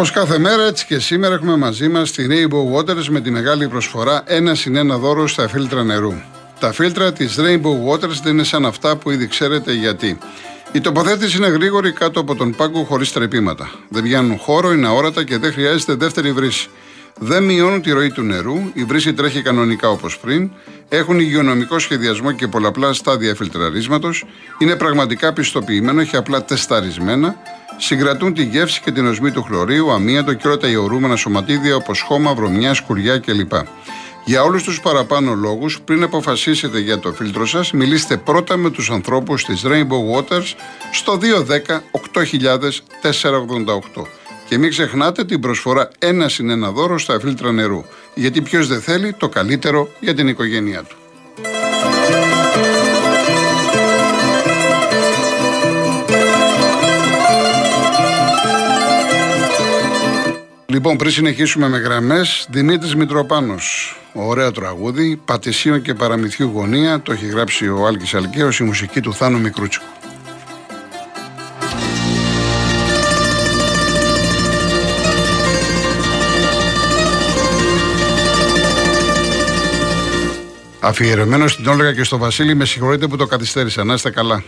Όπως κάθε μέρα, έτσι και σήμερα έχουμε μαζί μας τη Rainbow Waters με τη μεγάλη προσφορά ένα συν ένα δώρο στα φίλτρα νερού. Τα φίλτρα της Rainbow Waters δεν είναι σαν αυτά που ήδη ξέρετε γιατί. Η τοποθέτηση είναι γρήγορη κάτω από τον πάγκο χωρίς τρεπήματα. Δεν πιάνουν χώρο, είναι αόρατα και δεν χρειάζεται δεύτερη βρύση. Δεν μειώνουν τη ροή του νερού, η βρύση τρέχει κανονικά όπως πριν, έχουν υγειονομικό σχεδιασμό και πολλαπλά στάδια φιλτραρίσματος, είναι πραγματικά πιστοποιημένο και απλά τεσταρισμένα, συγκρατούν τη γεύση και την οσμή του χλωρίου, αμύαντο και όλα τα ιωρούμενα σωματίδια όπως χώμα, βρωμιά, σκουριά κλπ. Για όλους τους παραπάνω λόγους, πριν αποφασίσετε για το φίλτρο σας, μιλήστε πρώτα με τους ανθρώπους της Rainbow Waters στο 210 8000 488. Και μην ξεχνάτε την προσφορά ένα συν ένα δώρο στα φίλτρα νερού. Γιατί ποιος δεν θέλει το καλύτερο για την οικογένειά του. Λοιπόν, πριν συνεχίσουμε με γραμμές, Δημήτρης Μητροπάνος. Ωραίο τραγούδι, πατησίων και παραμυθιού γωνία. Το έχει γράψει ο Άλκης Αλκαίος, η μουσική του Θάνου Μικρούτσικου. Αφιερωμένο στην Όλγα και στο Βασίλη, με συγχωρείτε που το καθυστέρησα. Να είστε καλά.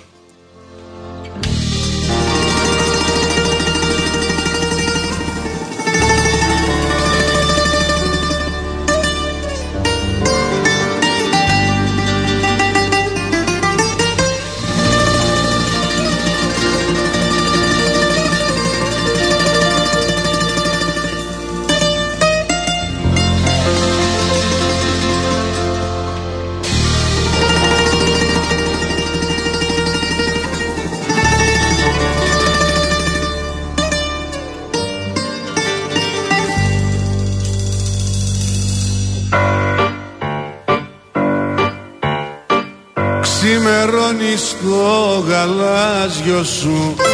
Γαλάζιο σου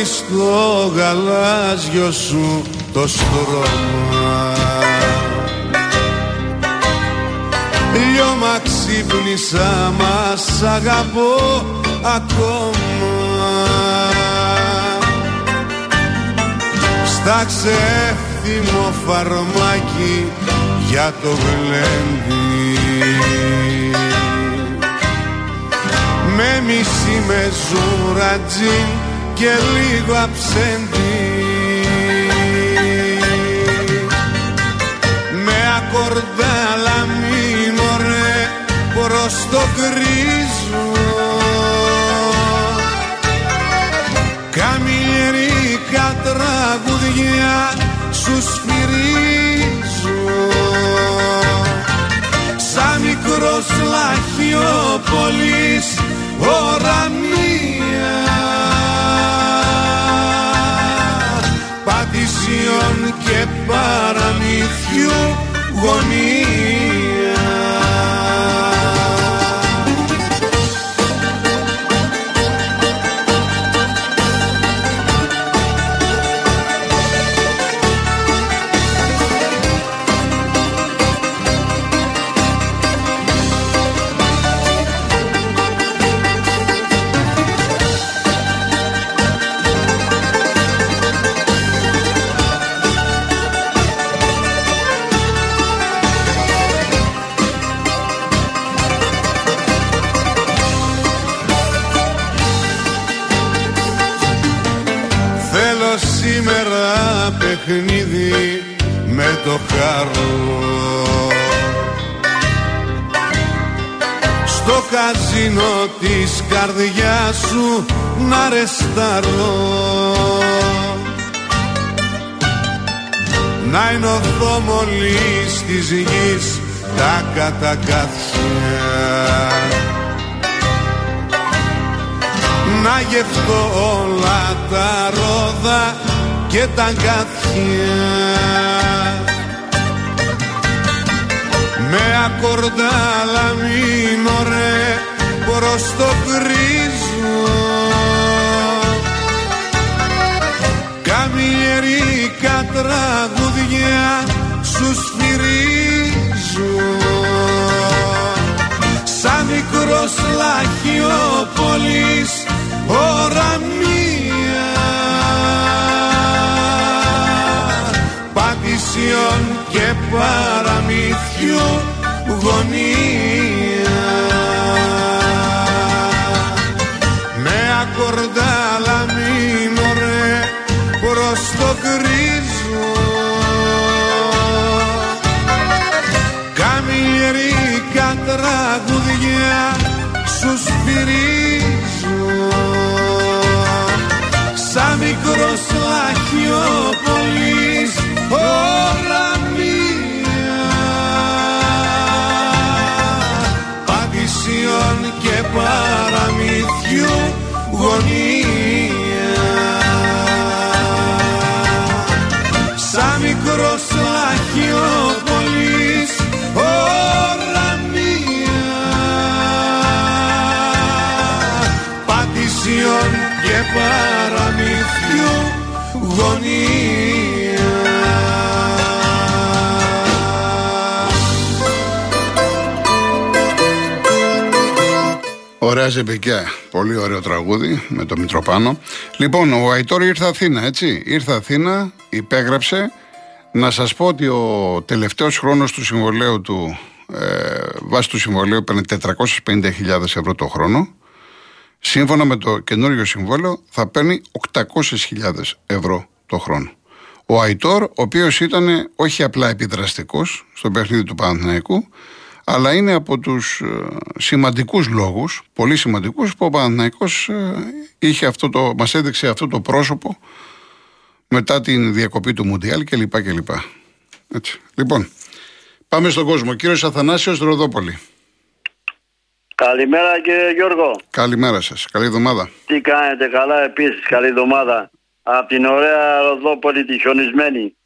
ξημερώνει στο γαλάζιο σου το στρώμα. Λιώμα ξύπνησα μας αγαπώ ακόμα. Στα ξέφθυμο φαρμάκι για το γλέντι. Με μισή μεζούρα τζιν και λίγο αψέντη με ακορδάλα μη μωρέ προς το κρίζο καμιλιερίκα τραγουδιά σου σφυρίζω. Σαν μικρός λαχιόπολης ορανία και παραμυθιού γωνία παιχνίδι με το χαρό Στο καζίνο της καρδιάς σου να ρεσταρώ Να ενωθώ μόλις της γης τα κατακάθια να γευτώ όλα τα ρόδα και τα αγκάθια με ακορδάλα μείνωρε προς το κρίζο καμιλιερίκα τραγουδιά σου σφυρίζω σαν μικρός λαχιόπολης ώρα μία πατησιών και παραμύθιου γωνία. Με ακορδάλα μείνωρε προς το κρίζο καμιερίκα τραγουδιά σου σφυρίζω. Σαν μικρός λαχιόπολης γωνία. Σαν μικρός λαχιόπολης ώρα μία. Παντησιών και παραμύθιου γωνία Ωραία ζεμπικιά. Πολύ ωραίο τραγούδι με το Μητροπάνο. Λοιπόν, ο Αϊτόρ ήρθε Αθήνα, έτσι. Ήρθε Αθήνα, υπέγραψε. Να σας πω ότι ο τελευταίος χρόνος του συμβολέου του, ε, βάσει του συμβολέου, παίρνει 450.000 ευρώ το χρόνο. Σύμφωνα με το καινούριο συμβόλαιο, θα παίρνει 800.000 ευρώ το χρόνο. Ο Αϊτόρ, ο οποίος ήταν όχι απλά επιδραστικός στο παιχνίδι του Παναθηναϊκού, αλλά είναι από τους ε, σημαντικούς λόγους, πολύ σημαντικούς, που ο Παναθηναϊκός ε, είχε αυτό το, μας έδειξε αυτό το πρόσωπο μετά την διακοπή του Μουντιάλ κλπ. κλπ. Έτσι. Λοιπόν, πάμε στον κόσμο. Κύριος Αθανάσιος Ροδόπολη. Καλημέρα κύριε Γιώργο. Καλημέρα σας. Καλή εβδομάδα. Τι κάνετε καλά επίσης. Καλή εβδομάδα. Από την ωραία Ροδόπολη τη χιονισμένη.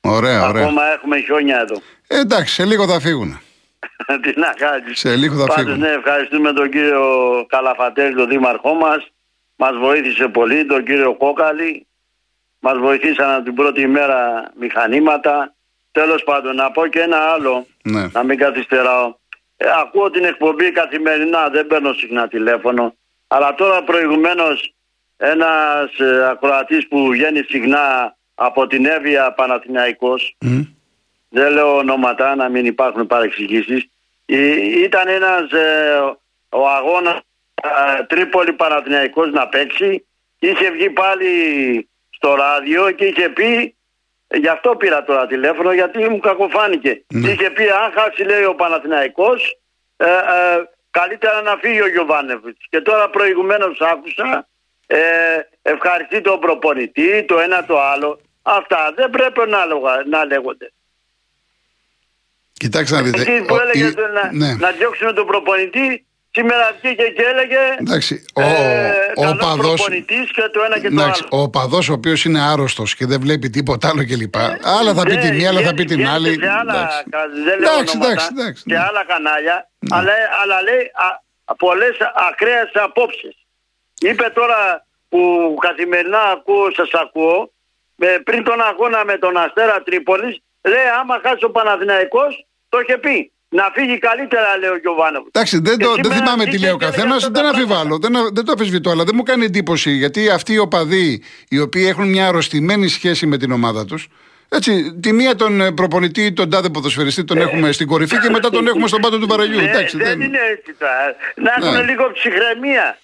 Ωραία, ωραία. Ακόμα έχουμε χιόνια εδώ. Ε, εντάξει, σε λίγο θα φύγουν. Τι να κάνεις. Σε λίγο θα Πάντως φύγουν. ναι, ευχαριστούμε τον κύριο Καλαφατέλη, τον δήμαρχό μας. Μας βοήθησε πολύ, τον κύριο Κόκαλη. Μας βοηθήσαν από την πρώτη ημέρα μηχανήματα. Τέλος πάντων, να πω και ένα άλλο, Ναι. να μην καθυστεράω. Ε, ακούω την εκπομπή καθημερινά, δεν παίρνω συχνά τηλέφωνο. Αλλά τώρα προηγουμένως ένας ε, ακροατής που βγαίνει συχνά από την Εύβοια Παναθηναϊκός, Μμ. δεν λέω ονόματα να μην υπάρχουν παρεξηγήσεις, Ε, ήταν ένας ε, ο αγώνας ε, Τρίπολη Παναθηναϊκός να παίξει, είχε βγει πάλι στο ράδιο και είχε πει Γι' αυτό πήρα τώρα τηλέφωνο γιατί μου κακοφάνηκε. Ναι. Είχε πει αν χάσει λέει ο Παναθηναϊκός ε, ε, καλύτερα να φύγει ο Γιωβάνεβιτς. Και τώρα προηγουμένως άκουσα ε, ευχαριστεί τον προπονητή, το ένα το άλλο. Αυτά δεν πρέπει να, λόγα- να λέγονται. Κοιτάξτε να δείτε. Εκεί που Ο- έλεγε η- το να, ναι. να διώξουμε τον προπονητή, σήμερα βγήκε και έλεγε Εντάξει, ο, ε, ο καλός παδός, προπονητής και το ένα και το εντάξει, άλλο. ο παδός ο οποίος είναι άρρωστος και δεν βλέπει τίποτα άλλο κλπ. Άλλα θα πει Ναι, τη μία, άλλα θα πει βγαίνει- την βγαίνει άλλη. Σε άλλα, Εντάξει. κα- δεν λέω Εντάξει, ονόματα, εντάξει, εντάξει, σε ναι. άλλα κανάλια, αλλά, αλλά λέει α, πολλές ακραίες απόψεις. Είπε τώρα που καθημερινά ακούω, σας ακούω, ε, πριν τον αγώνα με τον Αστέρα Τρίπολης, λέει άμα χάσει ο Παναθηναϊκός, το είχε πει. Να φύγει καλύτερα, λέει ο Γιωβάνοβιτς. Εντάξει, δεν, Και το, δεν σήμερα θυμάμαι τι βγήκε λέει ο και έλεγε καθένας, αυτά τα δεν πράγματα. αμφιβάλλω, δεν, α- δεν το αφισβητώ, αλλά δεν μου κάνει εντύπωση γιατί αυτοί οι οπαδοί οι οποίοι έχουν μια αρρωστημένη σχέση με την ομάδα τους. Έτσι, τη μία τον ε, προπονητή, τον τάδε ποδοσφαιριστή, τον έχουμε στην κορυφή και μετά τον έχουμε στον πάτο του παραλιού. Ναι, Εντάξει, δεν δεν... είναι έτσι τώρα. Να έχουν Ναι. λίγο ψυχραιμία.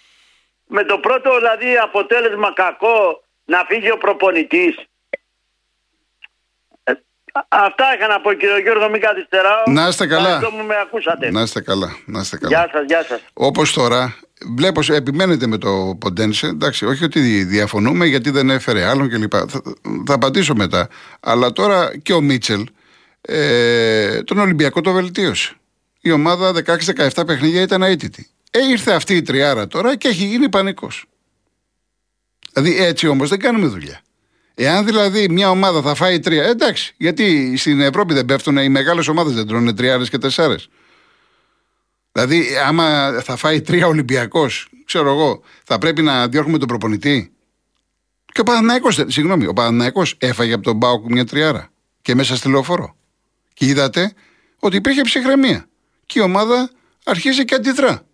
Με το πρώτο δηλαδή αποτέλεσμα κακό να φύγει ο προπονητής. Αυτά είχα να πω κύριο Γιώργο, μην καθυστεράω. Να είστε καλά. Ευχαριστώ που με ακούσατε. Να είστε καλά. Να είστε καλά. Γεια σας, γεια σας. Όπως τώρα, βλέπω, επιμένετε με το Ποντένσε. Εντάξει, όχι ότι διαφωνούμε γιατί δεν έφερε άλλον κλπ. Θα, θα απαντήσω μετά. Αλλά τώρα και ο Μίτσελ ε, τον Ολυμπιακό το βελτίωσε. Η ομάδα 16-17 παιχνίδια ήταν αίτητη. Ε, ήρθε αυτή η τριάρα τώρα και έχει γίνει πανικός. Δηλαδή έτσι όμως δεν κάνουμε δουλειά. Εάν δηλαδή μια ομάδα θα φάει τρία, εντάξει, γιατί στην Ευρώπη δεν πέφτουν οι μεγάλες ομάδες δεν τρώνε τριάρες και τεσσάρες. Δηλαδή, άμα θα φάει τρία Ολυμπιακός, ξέρω εγώ, θα πρέπει να διώχνουμε τον προπονητή; Και ο Παναναϊκό, συγγνώμη, ο Παναναϊκό έφαγε από τον Μπάουκ μια τριάρα και μέσα στη λεωφόρο. Και είδατε ότι υπήρχε ψυχραιμία. Και η ομάδα αρχίζει και αντιδρά.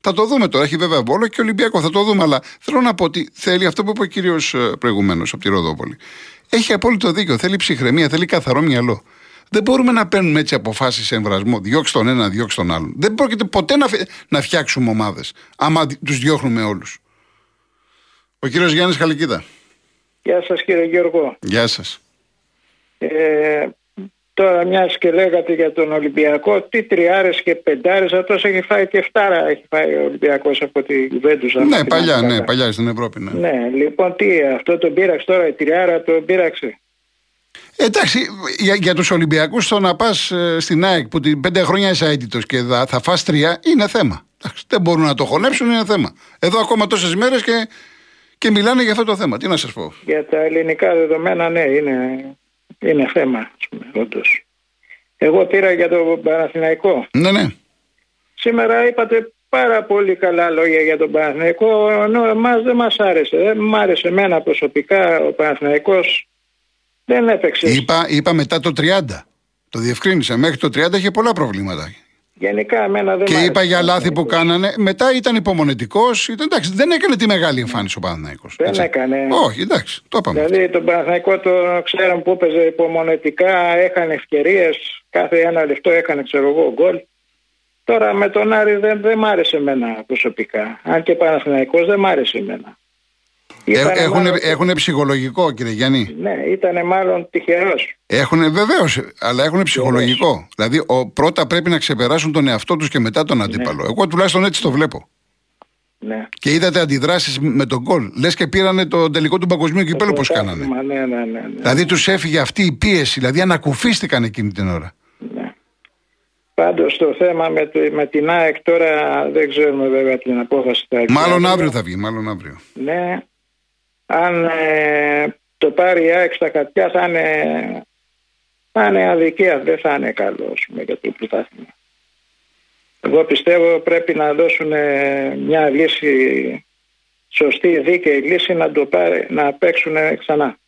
Θα το δούμε τώρα. Έχει βέβαια Βόλο και Ολυμπιακό. Θα το δούμε. Αλλά θέλω να πω ότι θέλει αυτό που είπε ο κύριος προηγουμένως από τη Ροδόπολη. Έχει απόλυτο δίκιο. Θέλει ψυχραιμία, θέλει καθαρό μυαλό. Δεν μπορούμε να παίρνουμε έτσι αποφάσεις σε εμβρασμό. Διώξει τον ένα, διώξει τον άλλον. Δεν πρόκειται ποτέ να, να φτιάξουμε ομάδες, άμα τους διώχνουμε όλους. Ο κύριος Γιάννης Χαλικίδα. Γεια σας κύριε Γιώργο. Γεια σας. Ε, Τώρα μιας και λέγατε για τον Ολυμπιακό, τι τριάρες και πεντάρες, αυτός έχει φάει και φτάρα έχει φάει ο Ολυμπιακός από τη Βέντουσα. Ναι, παλιά, ναι, παλιά στην Ευρώπη. Ναι. ναι, λοιπόν τι, αυτό τον πήραξε τώρα, η τριάρα τον πήραξε. Εντάξει, για, για τους Ολυμπιακούς το να πας ε, στην ΑΕΚ που την πέντε χρόνια είσαι αίτητος και θα, θα φας τρία είναι θέμα. Εντάξει, δεν μπορούν να το χωνέψουν, είναι θέμα. Εδώ ακόμα τόσες μέρες και, και μιλάνε για αυτό το θέμα. Τι να σας πω. Για τα ελληνικά δεδομένα, ναι, είναι είναι θέμα, όντως. Εγώ πήρα για το Παναθηναϊκό. Ναι, ναι. Σήμερα είπατε πάρα πολύ καλά λόγια για τον Παναθηναϊκό, ενώ εμάς δεν μας άρεσε. Δεν μ' άρεσε εμένα προσωπικά ο Παναθηναϊκός. Δεν έπαιξε. Είπα, είπα μετά το 30. Το διευκρίνησα. Μέχρι το 30 είχε πολλά προβλήματα. Γενικά εμένα δεν Και είπα για λάθη που κάνανε. Μετά ήταν υπομονετικό. Εντάξει, δεν έκανε τη μεγάλη εμφάνιση ο Παναθναϊκό. Δεν έτσι. έκανε. Όχι, εντάξει, το είπαμε. Δηλαδή τον Παναθναϊκό το ξέραμε που έπαιζε υπομονετικά, έκανε ευκαιρίες. Κάθε ένα λεπτό έκανε, ξέρω εγώ, γκολ. Τώρα με τον Άρη δεν, δεν μ' άρεσε εμένα προσωπικά. Αν και Παναθηναϊκός δεν μ' άρεσε εμένα. Έχουν, μάλλον... ψυχολογικό, κύριε Γιάννη. Ναι, ήταν μάλλον τυχερός. Έχουν βεβαίως, αλλά έχουν ψυχολογικό. Δηλαδή, ο, πρώτα πρέπει να ξεπεράσουν τον εαυτό τους και μετά τον αντίπαλο. Ναι. Εγώ τουλάχιστον έτσι το βλέπω. Ναι. Και είδατε αντιδράσεις με τον γκολ. Λες και πήρανε το τελικό του παγκοσμίου κυπέλου πώς κάνανε. Ναι, ναι, ναι, ναι, Δηλαδή τους έφυγε αυτή η πίεση, δηλαδή ανακουφίστηκαν εκείνη την ώρα. Ναι. Πάντως το θέμα με, με την ΑΕΚ τώρα δεν ξέρουμε βέβαια την απόφαση. Μάλλον αύριο θα βγει, μάλλον αύριο. Ναι, αν ε, το πάρει η ΑΕΚ στα κατιά θα είναι, θα είναι αδικία, δεν θα είναι καλό πούμε, για το πρωτάθλημα. Εγώ πιστεύω πρέπει να δώσουν μια λύση, σωστή δίκαιη λύση να, το πάρει, να παίξουν ξανά.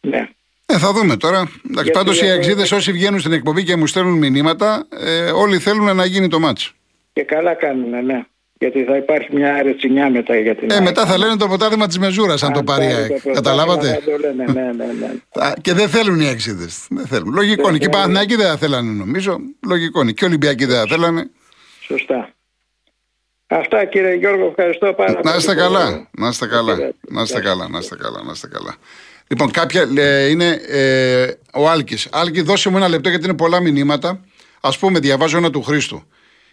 Ναι. Ε, θα δούμε τώρα. Πάντως οι αξίδε όσοι βγαίνουν στην εκπομπή και μου στέλνουν μηνύματα, ε, όλοι θέλουν να γίνει το μάτσο. Και καλά κάνουν, ναι. Γιατί θα υπάρχει μια αρετσινιά μετά για την. Ε, μετά θα λένε το ποτάδημα της Μεζούρας, αν το πάρει η Καταλάβατε; ναι, ναι, ναι, ναι. Και δεν θέλουν οι έξιδε. Δεν θέλουν. Λογικό είναι. Και οι Παναθηναϊκοί δεν θα θέλανε, νομίζω. Λογικό είναι. Και οι Ολυμπιακοί δεν θα θέλανε. Σωστά. Αυτά κύριε Γιώργο, ευχαριστώ πάρα πολύ. Να είστε καλά. Να είστε καλά. Να είστε καλά. Να είστε καλά. Να είστε καλά. Λοιπόν, κάποια ε, είναι ε, ο Άλκης. Άλκη, δώσε μου ένα λεπτό γιατί είναι πολλά μηνύματα. Α πούμε, διαβάζω ένα του Χρήστου.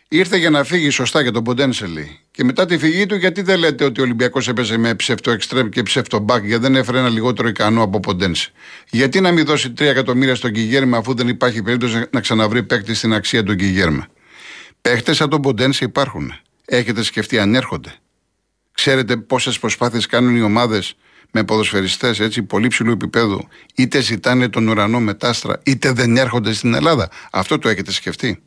Ήρθε για να φύγει σωστά για τον Ποντένσελη. Και μετά τη φυγή του, γιατί δεν λέτε ότι ο Ολυμπιακός έπαιζε με ψεύτο εξτρέμ και ψεύτο μπακ, γιατί δεν έφερε ένα λιγότερο ικανό από Ποντένσε; Γιατί να μην δώσει 3 εκατομμύρια στον Κιγέρμε, αφού δεν υπάρχει περίπτωση να ξαναβρει παίκτη στην αξία του Κιγέρμε. Παίχτες σαν τον Ποντένσε υπάρχουν. Έχετε σκεφτεί αν έρχονται; Ξέρετε πόσες προσπάθειες κάνουν οι ομάδες με ποδοσφαιριστές έτσι πολύ ψηλού επίπεδου, είτε ζητάνε τον ουρανό μετάστρα, είτε δεν έρχονται στην Ελλάδα; Αυτό το έχετε σκεφτεί;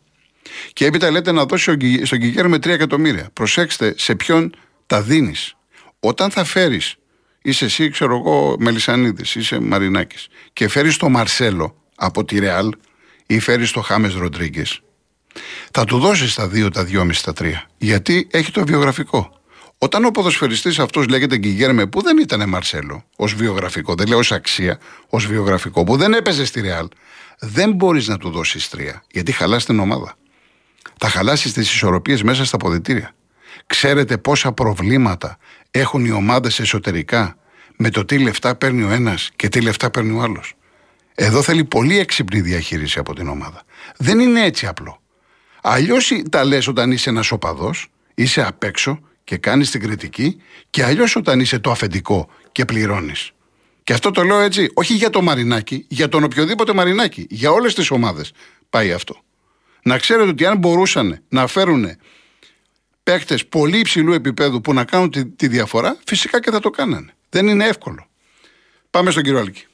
Και έπειτα λέτε να δώσει στον Κιγέρ με 3 εκατομμύρια. Προσέξτε σε ποιον τα δίνεις. Όταν θα φέρεις, είσαι εσύ, ξέρω εγώ, Μελισανίδης, είσαι Μαρινάκης, και φέρεις τον Μαρσέλο από τη Ρεάλ ή φέρεις τον Χάμες Ροντρίγκες, θα του δώσεις τα 2, τα 2,5, τα 3. Γιατί έχει το βιογραφικό. Όταν ο ποδοσφαιριστής αυτός λέγεται Γκυγέρμε, που δεν ήταν Μαρσέλο ως βιογραφικό, δεν λέω ως αξία, ως βιογραφικό, που δεν έπαιζε στη Ρεάλ, δεν μπορείς να του δώσεις τρία, γιατί χαλάς την ομάδα θα χαλάσεις τις ισορροπίες μέσα στα ποδητήρια. Ξέρετε πόσα προβλήματα έχουν οι ομάδες εσωτερικά με το τι λεφτά παίρνει ο ένας και τι λεφτά παίρνει ο άλλος. Εδώ θέλει πολύ έξυπνη διαχείριση από την ομάδα. Δεν είναι έτσι απλό. Αλλιώς τα λες όταν είσαι ένας οπαδός, είσαι απ' έξω και κάνεις την κριτική, και αλλιώς όταν είσαι το αφεντικό και πληρώνεις. Και αυτό το λέω έτσι, όχι για το Μαρινάκι, για τον οποιοδήποτε Μαρινάκι. Για όλες τις ομάδες πάει αυτό. Να ξέρετε ότι αν μπορούσαν να φέρουν παίκτες πολύ υψηλού επίπεδου που να κάνουν τη, τη διαφορά, φυσικά και θα το κάνανε. Δεν είναι εύκολο. Πάμε στον κύριο Άλκη.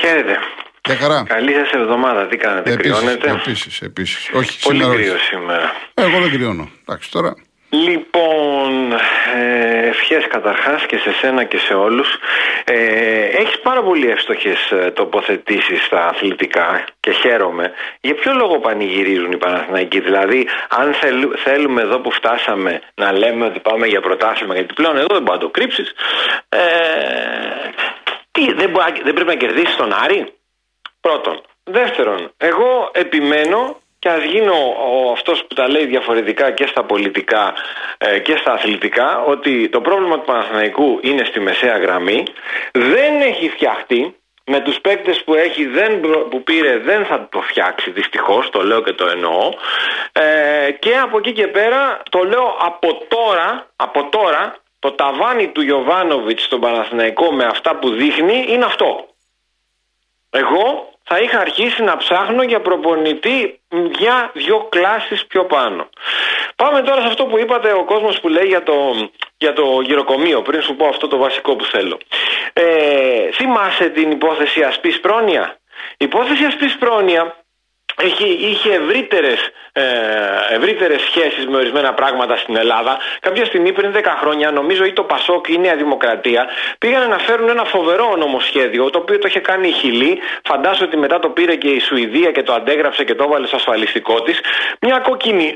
Χαίρετε. Για χαρά. Καλή σας εβδομάδα. Τι κάνετε, Επίσης, κρυώνετε; επίσης, επίσης. Όχι, Πολύ σήμερα κρύο όχι. σήμερα. Εγώ δεν κρυώνω. Εντάξει, τώρα. Λοιπόν, ε, ευχές καταρχάς και σε σένα και σε όλους. Ε, έχεις πάρα πολύ εύστοχες ε, τοποθετήσεις στα αθλητικά και χαίρομαι. Για ποιο λόγο πανηγυρίζουν οι Παναθηναϊκοί; Δηλαδή, αν θέλου- θέλουμε εδώ που φτάσαμε να λέμε ότι πάμε για πρωτάθλημα, γιατί πλέον εδώ δεν μπορεί να το κρύψεις, ε, τι, δεν, μπορεί- δεν πρέπει να κερδίσεις τον Άρη; Πρώτον. Δεύτερον, εγώ επιμένω και ας γίνω ο, αυτός που τα λέει διαφορετικά και στα πολιτικά ε, και στα αθλητικά ότι το πρόβλημα του Παναθηναϊκού είναι στη μεσαία γραμμή. Δεν έχει φτιαχτεί. Με τους παίκτες που, έχει, δεν, προ- που πήρε δεν θα το φτιάξει δυστυχώς, το λέω και το εννοώ. Ε, και από εκεί και πέρα το λέω από τώρα, από τώρα το ταβάνι του Γιωβάνοβιτς στον Παναθηναϊκό με αυτά που δείχνει είναι αυτό. Εγώ θα είχα αρχίσει να ψάχνω για προπονητή για δυο κλάσεις πιο πάνω. Πάμε τώρα σε αυτό που είπατε ο κόσμος που λέει για το, για το γυροκομείο πριν σου πω αυτό το βασικό που θέλω. Ε, θυμάσαι την υπόθεση ασπής πρόνοια. Η υπόθεση ασπής πρόνοια έχει, είχε ευρύτερες, ε, ευρύτερες σχέσεις με ορισμένα πράγματα στην Ελλάδα. Κάποια στιγμή πριν 10 χρόνια, νομίζω ή το Πασόκ ή η Νέα Δημοκρατία, πήγαν να φέρουν ένα φοβερό νομοσχέδιο, το οποίο το είχε κάνει η Χιλή. Φαντάζομαι ότι μετά το πήρε και η Σουηδία και το αντέγραψε και το έβαλε στο ασφαλιστικό της. Μια κόκκινη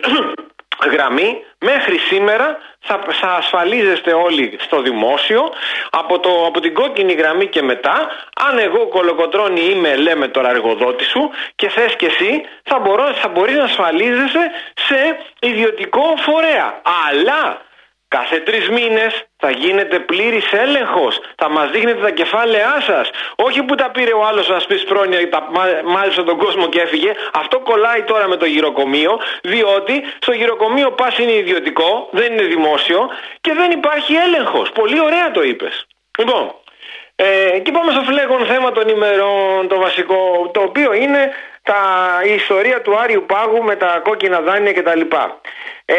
γραμμή μέχρι σήμερα θα, θα ασφαλίζεστε όλοι στο δημόσιο από, το, από την κόκκινη γραμμή και μετά αν εγώ κολοκοτρώνη είμαι λέμε τώρα εργοδότη σου και θες και εσύ θα, μπορώ, θα μπορείς να ασφαλίζεσαι σε ιδιωτικό φορέα. Αλλά Κάθε τρεις μήνες θα γίνεται πλήρης έλεγχος. Θα μας δείχνετε τα κεφάλαιά σας. Όχι που τα πήρε ο άλλος να πει πρόνοια, τα μα- μάλιστα τον κόσμο και έφυγε. Αυτό κολλάει τώρα με το γυροκομείο, διότι στο γυροκομείο πας είναι ιδιωτικό, δεν είναι δημόσιο και δεν υπάρχει έλεγχος. Πολύ ωραία το είπες. Λοιπόν, ε, και πάμε στο φλέγον θέμα των ημερών, το βασικό, το οποίο είναι τα, η ιστορία του Άριου Πάγου με τα κόκκινα δάνεια κτλ. Ε,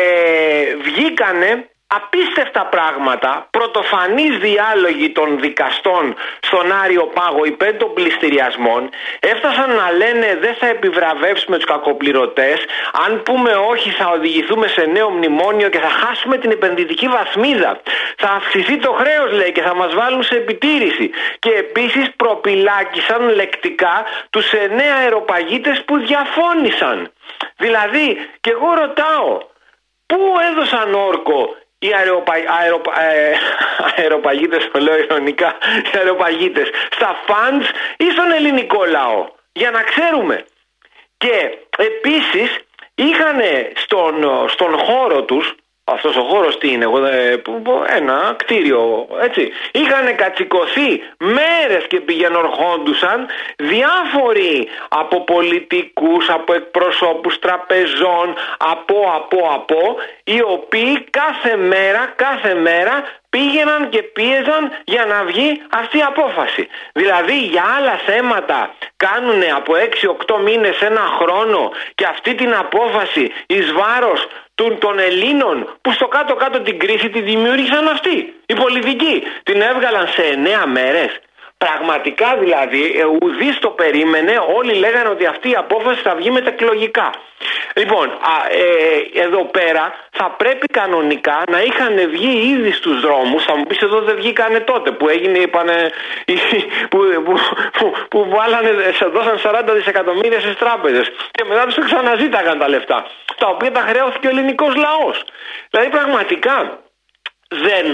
βγήκανε απίστευτα πράγματα, πρωτοφανείς διάλογοι των δικαστών στον Άριο Πάγο υπέρ των πληστηριασμών, έφτασαν να λένε δεν θα επιβραβεύσουμε τους κακοπληρωτές, αν πούμε όχι θα οδηγηθούμε σε νέο μνημόνιο και θα χάσουμε την επενδυτική βαθμίδα. Θα αυξηθεί το χρέος λέει και θα μας βάλουν σε επιτήρηση. Και επίσης προπυλάκησαν λεκτικά τους εννέα αεροπαγίτες που διαφώνησαν. Δηλαδή, και εγώ ρωτάω, Πού έδωσαν όρκο οι αεροπα... αεροπα... ε, αεροπαγίτες, το λέω ειρωνικά, οι αεροπαγίτες, στα φαντς ή στον ελληνικό λαό, για να ξέρουμε. Και επίσης είχαν στον, στον χώρο τους, αυτός ο χώρος τι είναι, εγώ, δεν- που- που- ένα κτίριο, έτσι, είχαν κατσικωθεί μέρες και πηγαινορχόντουσαν διάφοροι από πολιτικούς, από εκπροσώπους τραπεζών, από, από, από, οι οποίοι κάθε μέρα, κάθε μέρα πήγαιναν και πίεζαν για να βγει αυτή η απόφαση. Δηλαδή για άλλα θέματα κάνουν από 6-8 μήνες ένα χρόνο και αυτή την απόφαση εις βάρος του- των Ελλήνων που στο κάτω-κάτω την κρίση τη δημιούργησαν αυτοί. Οι πολιτικοί την έβγαλαν σε 9 μέρες. Πραγματικά δηλαδή, ε, ουδής το περίμενε, όλοι λέγανε ότι αυτή η απόφαση θα βγει μετεκλογικά. Λοιπόν, α, ε, εδώ πέρα θα πρέπει κανονικά να είχαν βγει ήδη στους δρόμους, θα μου πεις εδώ δεν βγήκανε τότε, που έγινε, είπανε, που, που, που, που βάλανε, σε δώσαν 40 δισεκατομμύρια στις τράπεζες και μετά τους ξαναζήταγαν τα λεφτά, τα οποία τα χρεώθηκε ο ελληνικός λαός. Δηλαδή πραγματικά δεν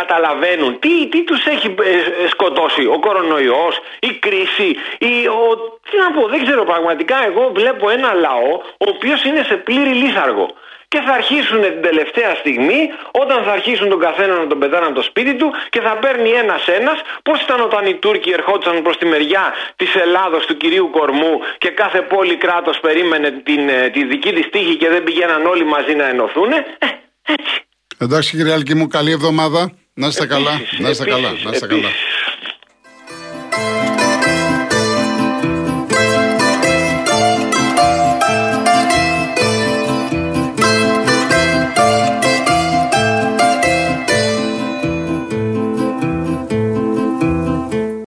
καταλαβαίνουν τι, τι τους έχει ε, ε, σκοτώσει ο κορονοϊός, η κρίση, η, ο, τι να πω, δεν ξέρω πραγματικά εγώ βλέπω ένα λαό ο οποίος είναι σε πλήρη λίθαργο και θα αρχίσουν την τελευταία στιγμή, όταν θα αρχίσουν τον καθένα να τον πετάνε από το σπίτι του και θα παίρνει ένα-ένα. Πώς ήταν όταν οι Τούρκοι ερχόντουσαν προς τη μεριά της Ελλάδος του κυρίου Κορμού και κάθε πόλη κράτος περίμενε την, ε, τη δική της τύχη και δεν πηγαίναν όλοι μαζί να ενωθούν. Ε, έτσι. Εντάξει κύριε Αλκή μου, καλή εβδομάδα. Να είστε καλά. Να είστε καλά. Να είστε καλά.